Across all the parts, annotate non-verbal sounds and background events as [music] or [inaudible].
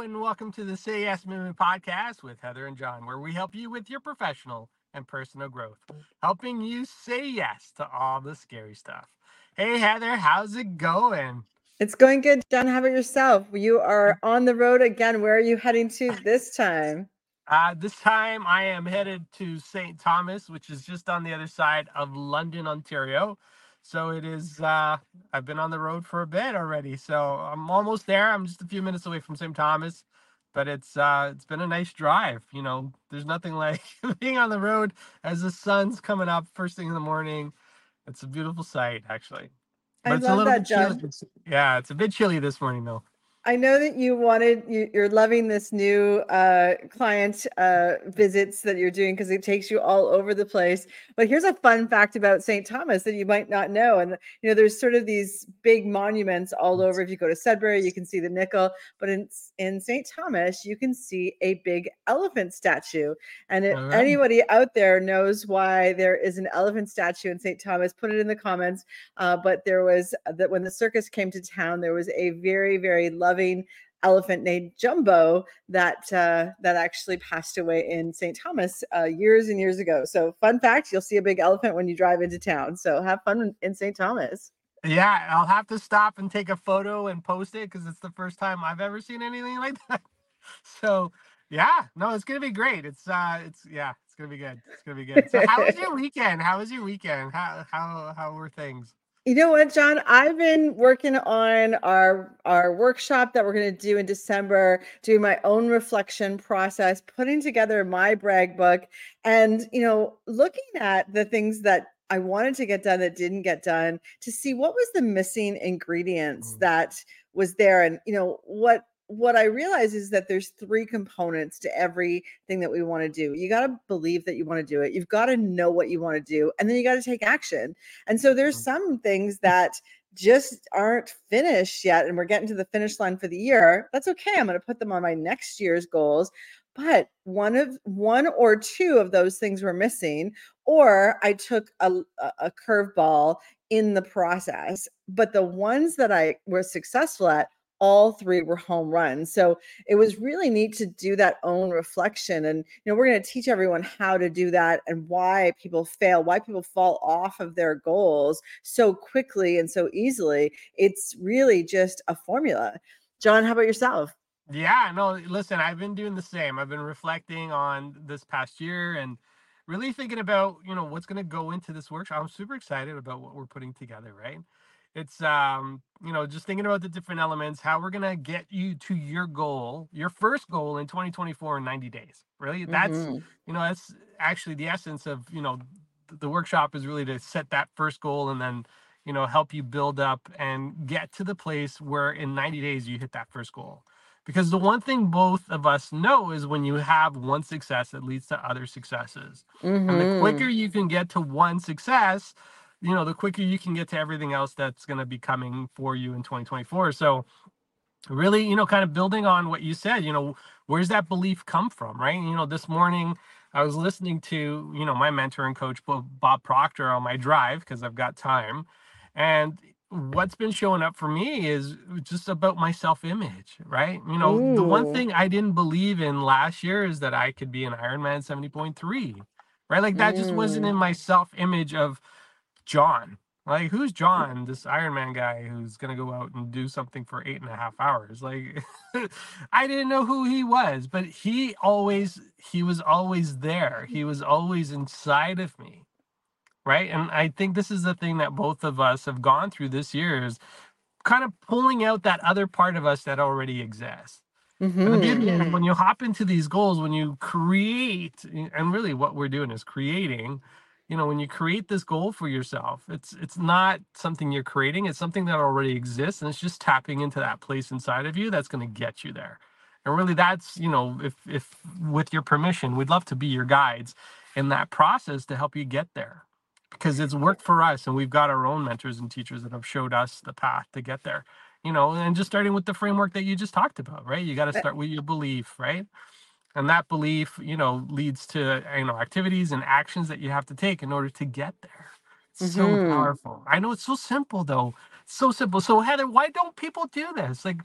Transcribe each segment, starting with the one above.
Hello, and welcome to the Say Yes Movement podcast with Heather and John, where we help you with your professional and personal growth, helping you say yes to all the scary stuff. Hey, Heather, how's it going? It's going good, John. How about yourself? You are on the road again. Where are you heading to [laughs] this time? Uh, this time I am headed to St. Thomas, which is just on the other side of London, Ontario. So it is, uh, I've been on the road for a bit already. So I'm almost there. I'm just a few minutes away from St. Thomas, but it's, uh, it's been a nice drive. You know, there's nothing [laughs] like being on the road as the sun's coming up first thing in the morning. It's a beautiful sight, actually. But I love that, John. yeah, it's a bit chilly this morning, though. I know that you wanted you, are loving this new uh, client uh, visits that you're doing because it takes you all over the place. But here's a fun fact about St. Thomas that you might not know. And you know, there's sort of these big monuments all over. If you go to Sudbury, you can see the nickel, but in in St. Thomas, you can see a big elephant statue. And if right. anybody out there knows why there is an elephant statue in St. Thomas, put it in the comments. Uh, but there was that when the circus came to town, there was a very very loving elephant named Jumbo that uh, that actually passed away in St. Thomas uh, years and years ago. So, fun fact: you'll see a big elephant when you drive into town. So, have fun in St. Thomas. Yeah, I'll have to stop and take a photo and post it because it's the first time I've ever seen anything like [laughs] that. So, yeah, no, it's gonna be great. It's uh, it's yeah, it's gonna be good. It's gonna be good. So, how was your [laughs] weekend? How was your weekend? How how how were things? You know what, John? I've been working on our our workshop that we're going to do in December, doing my own reflection process, putting together my brag book, and you know, looking at the things that I wanted to get done that didn't get done to see what was the missing ingredients mm. that was there and you know what what I realize is that there's three components to everything that we want to do. You got to believe that you want to do it. You've got to know what you want to do, and then you got to take action. And so there's mm-hmm. some things that just aren't finished yet, and we're getting to the finish line for the year. That's okay. I'm going to put them on my next year's goals. But one of one or two of those things were missing, or I took a, a curveball in the process. But the ones that I was successful at all three were home runs. So it was really neat to do that own reflection. And, you know, we're going to teach everyone how to do that and why people fail, why people fall off of their goals so quickly and so easily. It's really just a formula. John, how about yourself? Yeah, no, listen, I've been doing the same. I've been reflecting on this past year and really thinking about, you know, what's going to go into this workshop. I'm super excited about what we're putting together, right? It's um you know just thinking about the different elements how we're gonna get you to your goal your first goal in 2024 in 90 days really that's mm-hmm. you know that's actually the essence of you know the workshop is really to set that first goal and then you know help you build up and get to the place where in 90 days you hit that first goal because the one thing both of us know is when you have one success it leads to other successes mm-hmm. and the quicker mm-hmm. you can get to one success you know the quicker you can get to everything else that's going to be coming for you in 2024 so really you know kind of building on what you said you know where's that belief come from right you know this morning i was listening to you know my mentor and coach bob proctor on my drive because i've got time and what's been showing up for me is just about my self-image right you know Ooh. the one thing i didn't believe in last year is that i could be an ironman 70.3 right like that mm. just wasn't in mm. my self-image of John. Like, who's John, this Iron Man guy who's gonna go out and do something for eight and a half hours? Like, [laughs] I didn't know who he was, but he always he was always there. He was always inside of me. Right. And I think this is the thing that both of us have gone through this year is kind of pulling out that other part of us that already exists. Mm-hmm. when you hop into these goals, when you create, and really what we're doing is creating you know when you create this goal for yourself it's it's not something you're creating it's something that already exists and it's just tapping into that place inside of you that's going to get you there. And really that's you know if if with your permission we'd love to be your guides in that process to help you get there because it's worked for us and we've got our own mentors and teachers that have showed us the path to get there you know and just starting with the framework that you just talked about right? You got to start with your belief right and that belief you know leads to you know activities and actions that you have to take in order to get there it's so mm-hmm. powerful i know it's so simple though so simple so heather why don't people do this like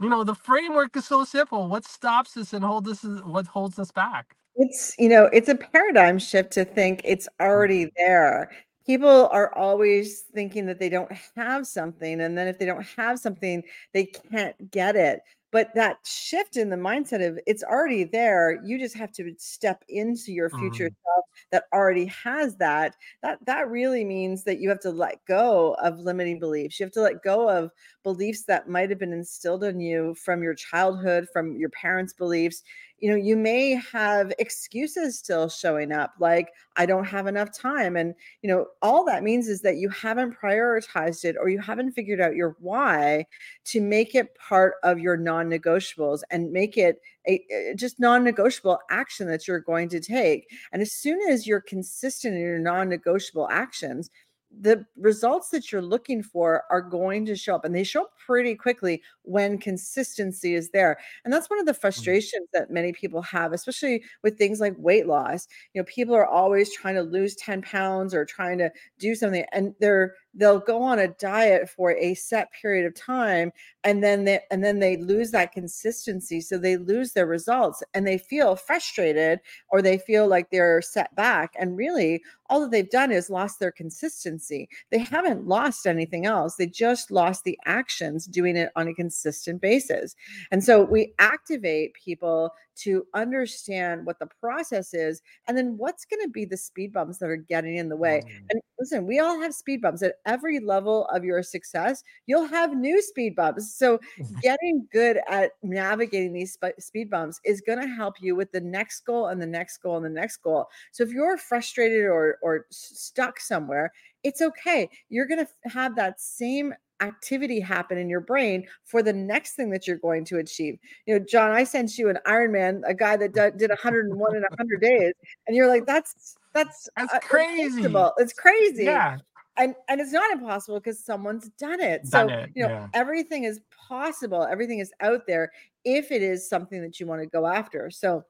you know, the framework is so simple. What stops us and hold us what holds us back? It's, you know, it's a paradigm shift to think it's already Mhm. there. People are always thinking that they don't have something, and then if they don't have something, they can't get it. But that shift in the mindset of it's already there, you just have to step into your future Mhm. self that already has that. That that really means that you have to let go of limiting beliefs. You have to let go of beliefs that might have been instilled in you from your childhood, from your parents' beliefs. You know, you may have excuses still showing up, like, I don't have enough time. And, you know, all that means is that you haven't prioritized it or you haven't figured out your why to make it part of your non negotiables and make it a, a just non negotiable action that you're going to take. And as soon as you're consistent in your non negotiable actions, the results that you're looking for are going to show up and they show up pretty quickly when consistency is there and that's one of the Mhm. frustrations that many people have especially with things like weight loss you know people are always trying to lose 10 pounds or trying to do something and they're they'll go on a diet for a set period of time and then they and then they lose that consistency so they lose their results and they feel frustrated or they feel like they're set back and really all that they've done is lost their consistency. They haven't lost anything else. They just lost the actions doing it on a consistent basis. And so we activate people to understand what the process is and then what's going to be the speed bumps that are getting in the way. Mhm. And listen, we all have speed bumps at every level of your success. You'll have new speed bumps. So getting good at navigating these sp- speed bumps is going to help you with the next goal and the next goal and the next goal. So if you're frustrated or or stuck somewhere, it's okay. You're going to have that same activity happen in your brain for the next thing that you're going to achieve. You know, John, I sent you an Ironman, a guy that did, did 101 in 100 days, and you're like, that's that's That's uh, crazy. It's crazy Yeah. and and it's not impossible because someone's done it Done so it. you know Yeah. everything is possible everything is out there if it is something that you want to go after so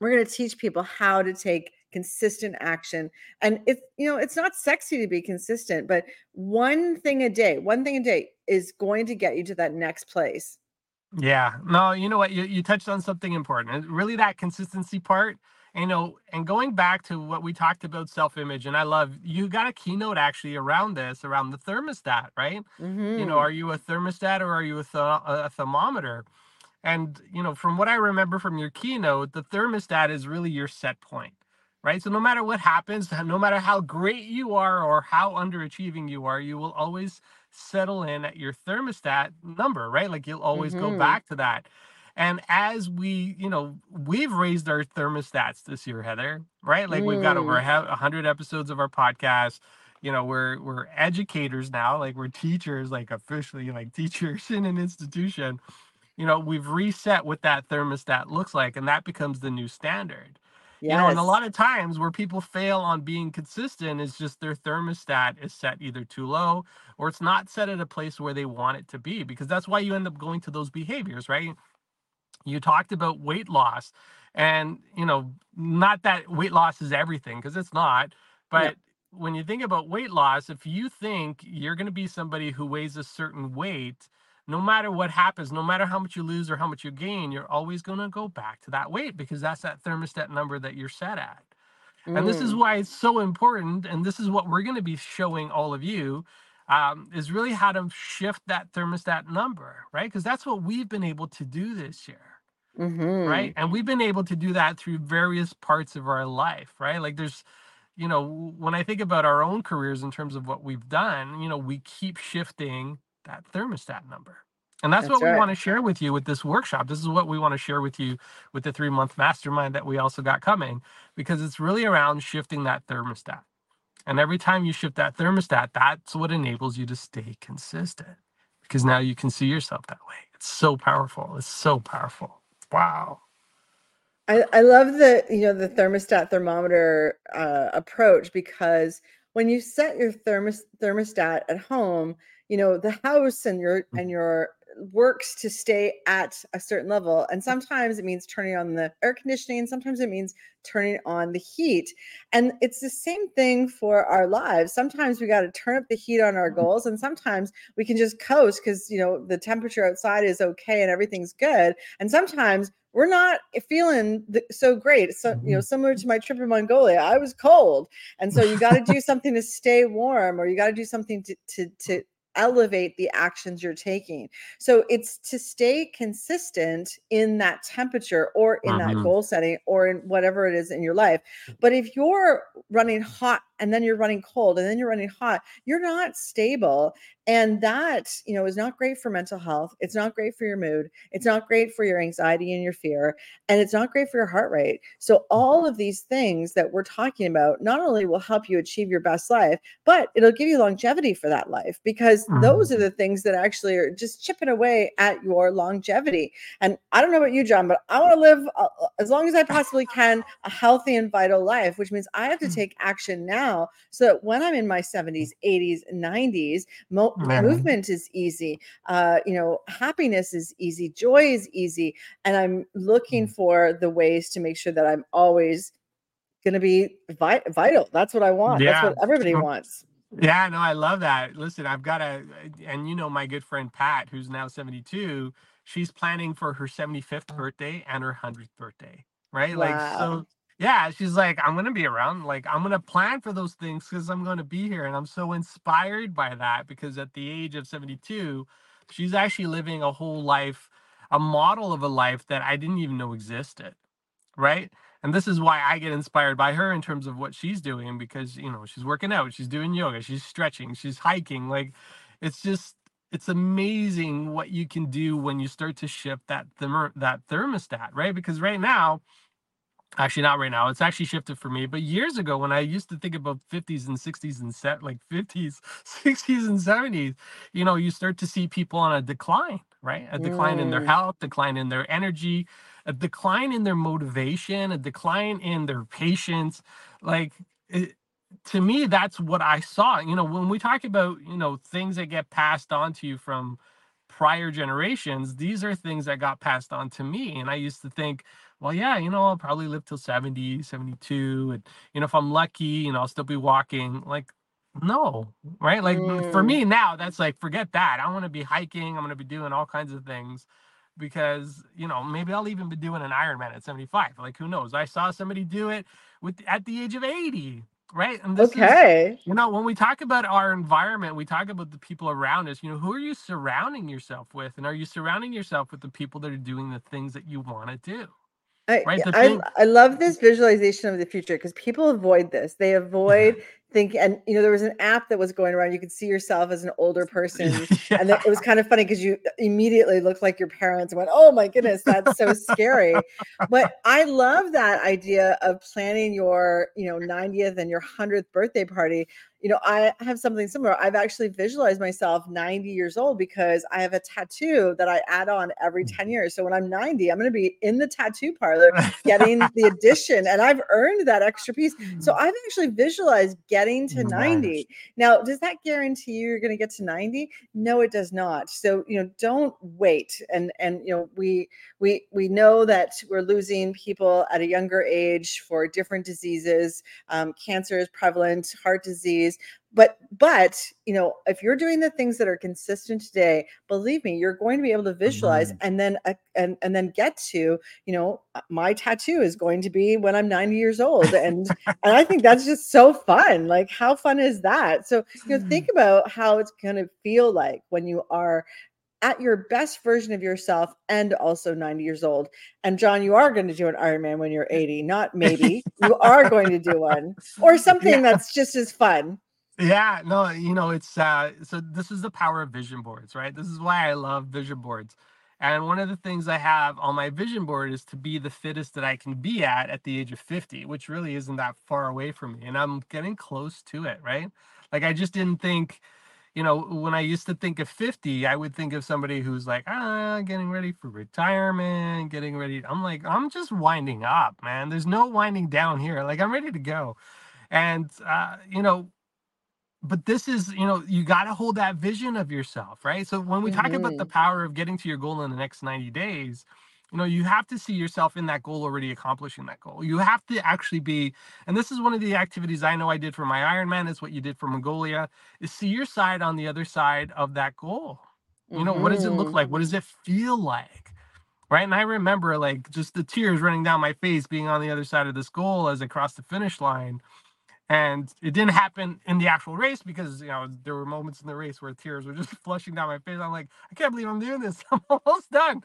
we're going to teach people how to take consistent action and it's you know it's not sexy to be consistent but one thing a day one thing a day is going to get you to that next place Yeah. No, you know what? You, you touched on something important. Really, that consistency part. You know, and going back to what we talked about self image, and I love you got a keynote actually around this, around the thermostat, right? You know, hmm are you a thermostat or are you a, th- a thermometer? And, you know, from what I remember from your keynote, the thermostat is really your set point, right? So no matter what happens, [laughs] no matter how great you are or how underachieving you are, you will always settle in at your thermostat number, right? Like you'll always go hmm back to that. And as we, you know, we've raised our thermostats this year, Heather, right? Like we've got over mm, a 100 episodes of our podcast. You know, we're we're educators now, like we're teachers, like officially like [laughs] teachers in an institution you know, we've reset what that thermostat looks like, and that becomes the new standard. You know, and a lot of times where people fail on being consistent is just their thermostat is set either too low or it's not set at a place where they want it to be because that's why you end up going to those behaviors, right? you talked about weight loss and you know not that weight loss is everything because it's not no but when you think about weight loss if you think you're going to be somebody who weighs a certain weight no matter what happens no matter how much you lose or how much you gain you're always going to go back to that weight because that's that thermostat number that you're set at. And this is mm, why it's so important and this is what we're going to be showing all of you um, is really how to shift that thermostat number right? Because that's what we've been able to do this year right? Hmm and we've been able to do that through various parts of our life right? Like there's you know when i think about our own careers in terms of what we've done you know we keep shifting that thermostat number. And that's that's what we want to share with you with this workshop. This is what we want to share with you with the three month mastermind that we also got coming because it's really around shifting that thermostat. And every time you shift that thermostat that's what enables you to stay consistent because now you can see yourself that way. It's so powerful. It's so powerful. Wow. I, I love the you know the thermostat thermometer uh, approach because when you set your thermos thermostat at home, you know the house and your mm-hmm. and your works to stay at a certain level. And mm-hmm. sometimes it means turning on the air conditioning, sometimes it means turning on the heat. And it's the same thing for our lives. Sometimes we got to turn up the heat on our mm-hmm. goals, and sometimes we can just coast because, you know, the temperature outside is okay and everything's good. And sometimes we're not feeling so great. So, you know, similar to my trip in Mongolia, I was cold. And so you got to do [laughs] something to stay warm or you got to do something to, to, to elevate the actions you're taking. So it's to stay consistent in that temperature or in mm-hmm. that goal setting or in whatever it is in your life. Mm. But if you're running hot and then you're running cold and then you're running hot, you're not stable and that you know is not great for mental health it's not great for your mood it's not great for your anxiety and your fear and it's not great for your heart rate so mm-hmm. all of these things that we're talking about not only will help you achieve your best life but it'll give you longevity for that life because those are mm-hmm. the things that actually are just chipping away at your longevity and i don't know about you john but i want to live uh, uh, as long as i possibly can a healthy and vital life which means i have to mm. take action now so that when i'm in my 70s 80s 90s mo- movement is easy uh, you know happiness is easy joy is easy and i'm looking mm. for the ways to make sure that i'm always going to be vi- vital that's what i want yeah. that's what everybody wants yeah no i love that listen i've got a and you know my good friend pat who's now 72 she's planning for her 75th birthday and her 100th birthday right wow. like so yeah, she's like, I'm gonna be around. Like, I'm gonna plan for those things because I'm gonna be here. And I'm so inspired by that because at the age of 72, she's actually living a whole life, a model of a life that I didn't even know existed. Right. And this is why I get inspired by her in terms of what she's doing because, you know, she's working out, she's doing yoga, she's stretching, she's hiking. Like, it's just, it's amazing what you can do when you start to shift that that thermostat, right? Because right now, actually not right now it's actually shifted for me but years ago when i used to think about 50s and 60s and set like 50s 60s [laughs] and 70s you know you start to see people on a decline right a decline in their mm. health decline in their energy a decline in their motivation a decline in their patience like it, to me that's what i saw you know when we talk about you know things that get passed on to you from prior generations these are things that got passed on to me and i used to think well, yeah, you know, I'll probably live till 70, 72. And, you know, if I'm lucky, you know, I'll still be walking. Like, no, right? Like, mm. for me now, that's like, forget that. I want to be hiking. I'm going to be doing all kinds of things because, you know, maybe I'll even be doing an Ironman at 75. Like, who knows? I saw somebody do it with at the age of 80 right and okay is, you know when we talk about our environment we talk about the people around us you know who are you surrounding yourself with and are you surrounding yourself with the people that are doing the things that you want to do I, right? I, I love this visualization of the future because people avoid this. They mm-hmm. avoid think and you know there was an app that was going around you could see yourself as an older [laughs] person yeah. and it was kind of funny because you uh, immediately looked like your parents and went oh my goodness that's so scary but i love that idea of planning your you know 90th and your 100th birthday party you know, I have something similar. I've actually visualized myself 90 years old because I have a tattoo that I add on every mm. 10 years. So when I'm 90, I'm going to be in the tattoo parlor getting the [laughs] addition, and I've earned that extra piece. So mm. I've actually visualized getting to 90. Now, does that guarantee you're going to get to 90? No, it does not. So, you know, don't wait. And and you know, we we we know that we're losing people at a younger age for different diseases. Um, cancer is prevalent, heart disease but but you know if you're doing the things that are consistent today believe me you're going to be able to visualize mm-hmm. and then uh, and and then get to you know uh, my tattoo is going to be when i'm 90 years old and and i think that's just so fun like how fun is that so you know think [laughs] about how it's going to feel like when you are at your best version of yourself and also 90 years old. And John, you are going to do an Ironman when you're 80, not [laughs] maybe. you are going to do one or something yeah. that's just as fun. Yeah, no, you know, it's uh so this is the power of vision boards, right? This is why I love vision boards. And one of the things I have on my vision board is to be the fittest that I can be at at the age of 50, which really isn't that far away from me. And I'm getting close to it, right? Like I just didn't think, you know, when I used to think of 50, I would think of somebody who's like, ah, getting ready for retirement, getting ready. I'm like, I'm just winding up, man. There's no winding down here. Like I'm ready to go. And uh, you know, but this is you know you got to hold that vision of yourself right? So when we talk about the Mhm. power of getting to your goal in the next 90 days you know you have to see yourself in that goal already accomplishing that goal. You have to actually be and this is one of the activities i know i did for my ironman is what you did for mongolia is see your side on the other side of that goal. You know what does it look like? What does it feel like? Right? And i remember like just the tears running down my face being on the other side of this goal as i crossed the finish line and it didn't happen in the actual race because you know there were moments in the race where tears were just [laughs] flushing down my face. I'm like i can't believe i'm doing this. [laughs] I'm almost done.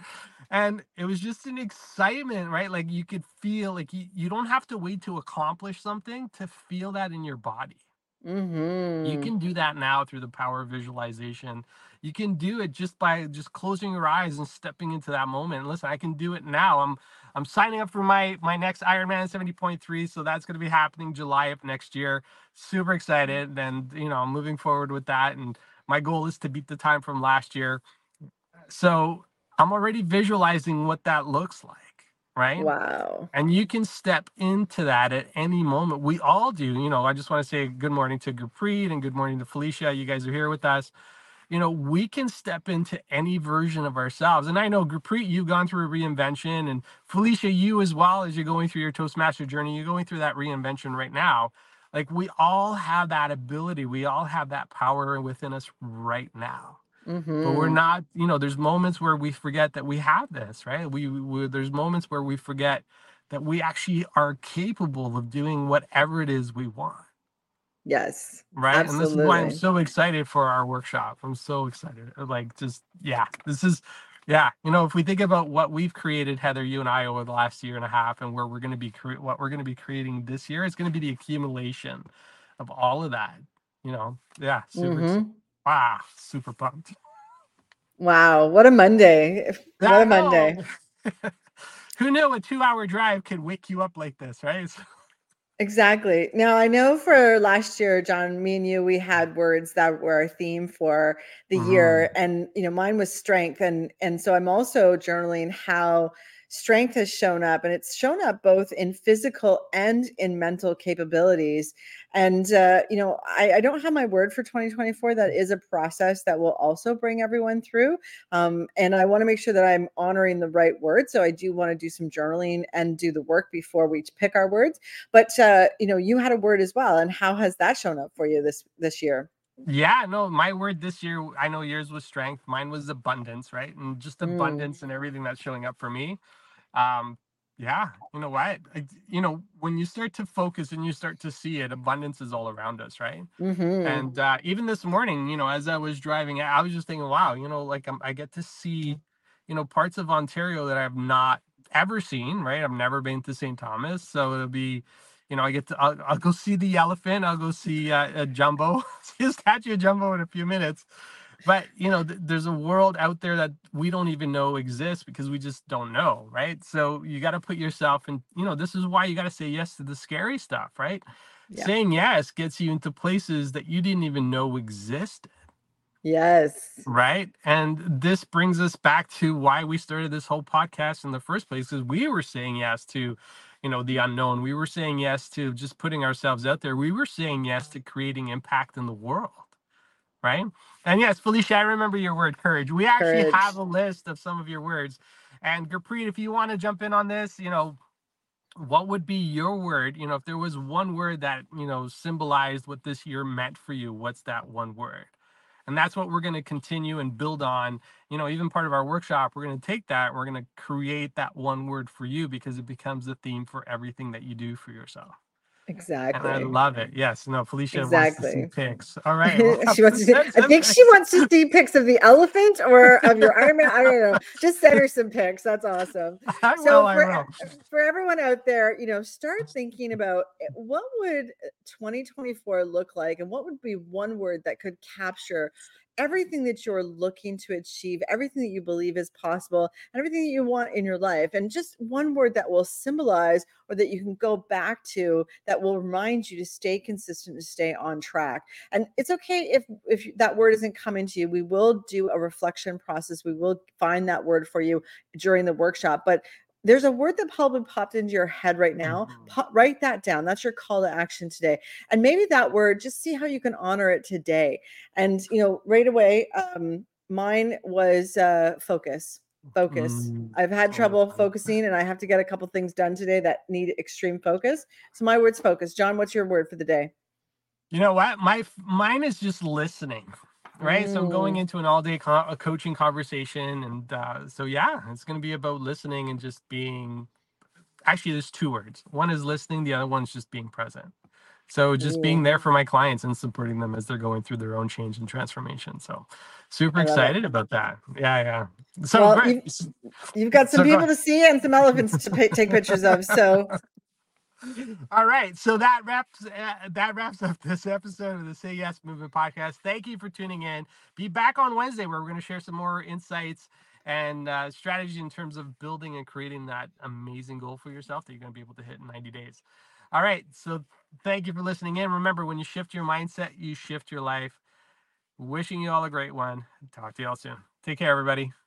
And it was just an excitement right? Like you could feel like you, you don't have to wait to accomplish something to feel that in your body. You Mhm. can do that now through the power of visualization. You can do it just by just closing your eyes and stepping into that moment. And listen, I can do it now. I'm I'm signing up for my my next Ironman 70.3, so that's going to be happening July of next year. Super mm-hmm. excited and you know, I'm moving forward with that and my goal is to beat the time from last year. So, I'm already visualizing what that looks like, right? Wow. and you can step into that at any moment. We all do. You know, I just want to say good morning to Gurpreet and good morning to Felicia. You guys are here with us. You know, we can step into any version of ourselves. And I know Gurpreet, you've gone through a reinvention, and Felicia, you as well, as you're going through your Toastmaster journey, you're going through that reinvention right now. Like we all have that ability, we all have that power within us right now but we're Mhm. not you know there's moments where we forget that we have this right we, we there's moments where we forget that we actually are capable of doing whatever it is we want Yes. right and this is why i'm so excited for our workshop i'm so excited uh, like just yeah this is yeah you know if we think about what we've created heather you and i over the last year and a half and where we're going to be cre- what we're going to be creating this year it's going to be the accumulation of all of that you know yeah super. Mhm. wow super pumped Wow, what a Monday. What a Monday. [laughs] Who knew a two-hour drive could wake you up like this, right? [laughs] Exactly. Now, I know for last year, John, me and you, we had words that were our theme for the Mhm. year, and you know, mine was strength, and and so I'm also journaling how strength has shown up, and it's shown up both in physical and in mental capabilities. And uh, you know, I, I don't have my word for 2024. That is a process that will also bring everyone through. Um, and I want to make sure that I'm honoring the right word. So I do want to do some journaling and do the work before we pick our words. But uh, you know, you had a word as well, and how has that shown up for you this this year? Yeah, no, my word this year, I know yours was strength, mine was abundance, right? And just Mm, abundance and everything that's showing up for me. Um, yeah, you know what? I, you know, when you start to focus and you start to see it, abundance is all around us, right? hmm And uh, even this morning, you know, as I was driving, I was just thinking, wow, you know, like I'm, I get to see, you know, parts of Ontario that I've not ever seen, right? I've never been to St. Thomas. So it'll be, you know, I get to, I'll, I'll go see the elephant. I'll go see uh, a Jumbo, [laughs] see a statue of Jumbo in a few minutes. But, you know, th- there's a world out there that we don't even know exists because we just don't know, right? So you got to put yourself in, you know, this is why you got to say yes to the scary stuff, right? Yeah. saying yes gets you into places that you didn't even know existed Yes. right and this brings us back to why we started this whole podcast in the first place because we were saying yes to you know the unknown. We were saying yes to just putting ourselves out there. We were saying yes to creating impact in the world right? And yes felicia i remember your word courage. We actually have a list of some of your words. And Gurpreet, if you want to jump in on this you know what would be your word? You know if there was one word that you know symbolized what this year meant for you what's that one word and that's what we're going to continue and build on you know even part of our workshop we're going to take that we're going to create that one word for you because it becomes the theme for everything that you do for yourself and i Exactly. love it yes no felicia wants to see Exactly. pics all right we'll [laughs] she wants to see, send I some think she wants to see pics of the elephant or of your Iron Man. I don't know. Just send her some pics. That's awesome. [laughs] i will So i for will for everyone out there, you know, start thinking about eh, what would 2024 look like and what would be one word that could capture everything that you're looking to achieve, everything that you believe is possible, and everything that you want in your life. And just one word that will symbolize or that you can go back to that will remind you to stay consistent, to stay on track. And it's okay if if that word isn't coming to you. We will do a reflection process. We will find that word for you during the workshop, but there's a word that probably popped into your head right now. Mhm. Pop, write that down. That's your call to action today. And maybe that word, just see how you can honor it today. And, you know, right away, um, mine was uh, focus. Focus. Mm, I've had oh, trouble focusing and I have to get a couple things done today that need extreme focus. So my word's focus. John, what's your word for the day? You know what? My mine is just listening, right? So I'm going Mm. into an all day co- a coaching conversation, and uh, so yeah, it's going to be about listening and just being. Actually, there's two words. One is listening. The other one's just being present. So just Ooh. being there for my clients and supporting them as they're going through their own change and transformation. So super love it. excited about that. Yeah, yeah. So Well, you- S- You've got some So go- people to see and some elephants to take pictures of. So [laughs] [laughs] All right, so that wraps uh, that wraps up this episode of the Say Yes Movement podcast. Thank you for tuning in. Be back on Wednesday where we're going to share some more insights and uh, strategy in terms of building and creating that amazing goal for yourself that you're going to be able to hit in 90 days. All right, so thank you for listening in. Remember, when you shift your mindset, you shift your life. Wishing you all a great one. Talk to you all soon. Take care, everybody.